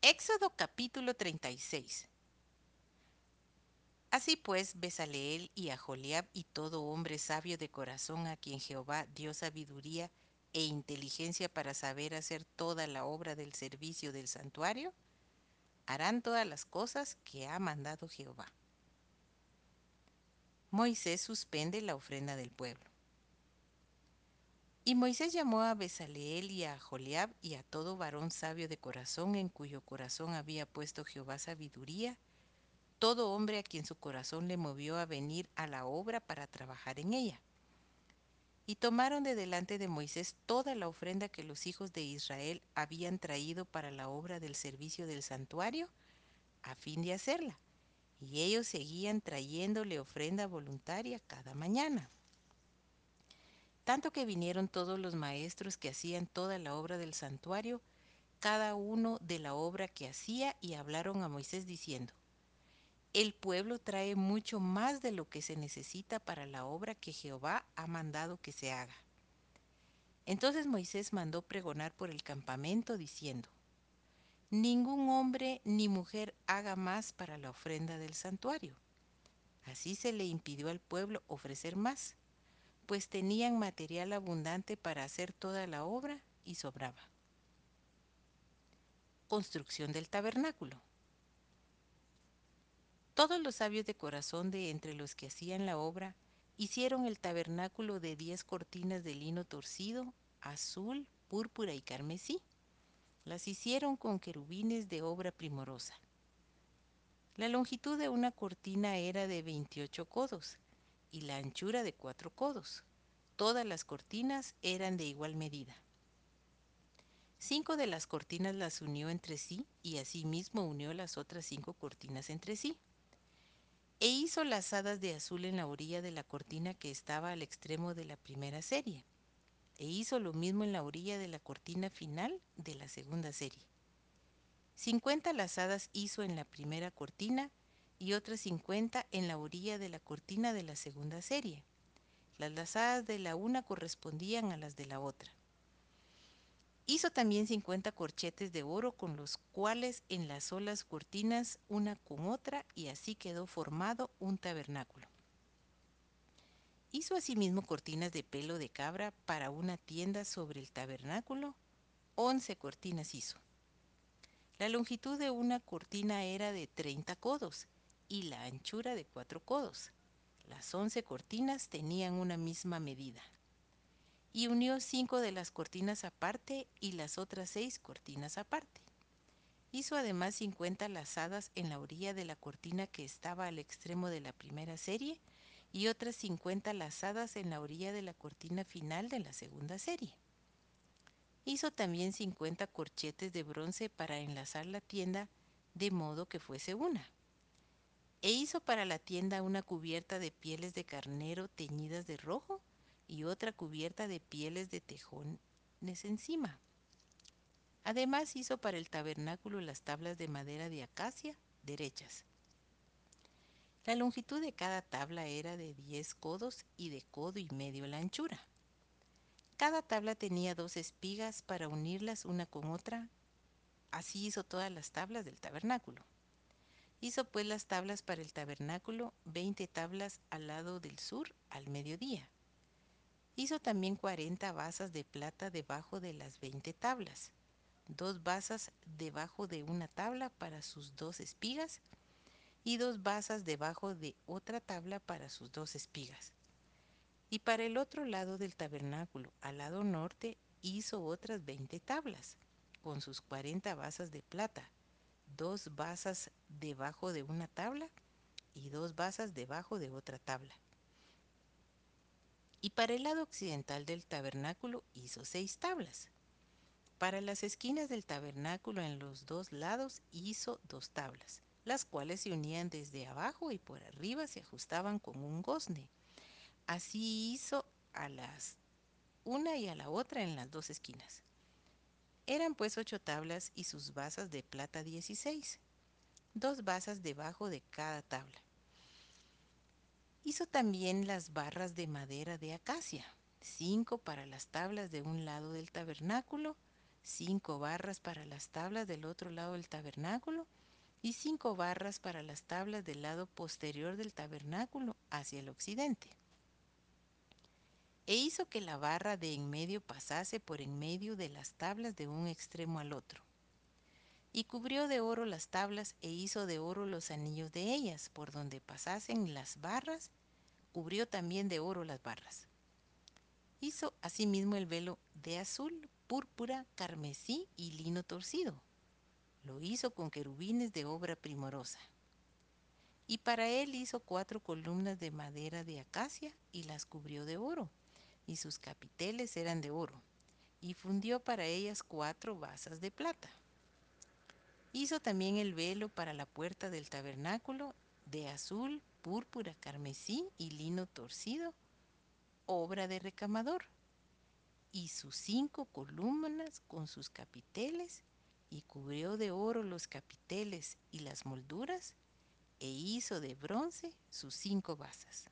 Éxodo capítulo 36 Así pues, Besaleel y Aholiab y todo hombre sabio de corazón a quien Jehová dio sabiduría e inteligencia para saber hacer toda la obra del servicio del santuario, harán todas las cosas que ha mandado Jehová. Moisés suspende la ofrenda del pueblo. Y Moisés llamó a Besaleel y a Joliab y a todo varón sabio de corazón en cuyo corazón había puesto Jehová sabiduría, todo hombre a quien su corazón le movió a venir a la obra para trabajar en ella. Y tomaron de delante de Moisés toda la ofrenda que los hijos de Israel habían traído para la obra del servicio del santuario, a fin de hacerla. Y ellos seguían trayéndole ofrenda voluntaria cada mañana. Tanto que vinieron todos los maestros que hacían toda la obra del santuario, cada uno de la obra que hacía, y hablaron a Moisés diciendo, El pueblo trae mucho más de lo que se necesita para la obra que Jehová ha mandado que se haga. Entonces Moisés mandó pregonar por el campamento diciendo, Ningún hombre ni mujer haga más para la ofrenda del santuario. Así se le impidió al pueblo ofrecer más pues tenían material abundante para hacer toda la obra y sobraba. Construcción del tabernáculo. Todos los sabios de corazón de entre los que hacían la obra hicieron el tabernáculo de diez cortinas de lino torcido, azul, púrpura y carmesí. Las hicieron con querubines de obra primorosa. La longitud de una cortina era de 28 codos y la anchura de cuatro codos. Todas las cortinas eran de igual medida. Cinco de las cortinas las unió entre sí y asimismo unió las otras cinco cortinas entre sí. E hizo lazadas de azul en la orilla de la cortina que estaba al extremo de la primera serie. E hizo lo mismo en la orilla de la cortina final de la segunda serie. Cincuenta lazadas hizo en la primera cortina y otras cincuenta en la orilla de la cortina de la segunda serie. Las lazadas de la una correspondían a las de la otra. Hizo también cincuenta corchetes de oro con los cuales enlazó las cortinas una con otra y así quedó formado un tabernáculo. Hizo asimismo cortinas de pelo de cabra para una tienda sobre el tabernáculo. Once cortinas hizo. La longitud de una cortina era de treinta codos y la anchura de cuatro codos. Las once cortinas tenían una misma medida. Y unió cinco de las cortinas aparte y las otras seis cortinas aparte. Hizo además cincuenta lazadas en la orilla de la cortina que estaba al extremo de la primera serie y otras cincuenta lazadas en la orilla de la cortina final de la segunda serie. Hizo también cincuenta corchetes de bronce para enlazar la tienda de modo que fuese una. E hizo para la tienda una cubierta de pieles de carnero teñidas de rojo y otra cubierta de pieles de tejones encima. Además hizo para el tabernáculo las tablas de madera de acacia derechas. La longitud de cada tabla era de diez codos y de codo y medio la anchura. Cada tabla tenía dos espigas para unirlas una con otra. Así hizo todas las tablas del tabernáculo. Hizo pues las tablas para el tabernáculo, veinte tablas al lado del sur al mediodía. Hizo también cuarenta basas de plata debajo de las veinte tablas, dos basas debajo de una tabla para sus dos espigas y dos basas debajo de otra tabla para sus dos espigas. Y para el otro lado del tabernáculo, al lado norte, hizo otras veinte tablas, con sus cuarenta basas de plata, dos basas debajo de una tabla y dos basas debajo de otra tabla. Y para el lado occidental del tabernáculo hizo seis tablas. Para las esquinas del tabernáculo en los dos lados hizo dos tablas, las cuales se unían desde abajo y por arriba se ajustaban con un gozne. Así hizo a las una y a la otra en las dos esquinas. Eran pues ocho tablas y sus basas de plata dieciséis, dos basas debajo de cada tabla. Hizo también las barras de madera de acacia, cinco para las tablas de un lado del tabernáculo, cinco barras para las tablas del otro lado del tabernáculo y cinco barras para las tablas del lado posterior del tabernáculo hacia el occidente. E hizo que la barra de en medio pasase por en medio de las tablas de un extremo al otro. Y cubrió de oro las tablas e hizo de oro los anillos de ellas, por donde pasasen las barras, cubrió también de oro las barras. Hizo asimismo el velo de azul, púrpura, carmesí y lino torcido. Lo hizo con querubines de obra primorosa. Y para él hizo cuatro columnas de madera de acacia y las cubrió de oro, y sus capiteles eran de oro, y fundió para ellas cuatro basas de plata. Hizo también el velo para la puerta del tabernáculo de azul, púrpura, carmesí y lino torcido, obra de recamador, y sus cinco columnas con sus capiteles, y cubrió de oro los capiteles y las molduras, e hizo de bronce sus cinco basas.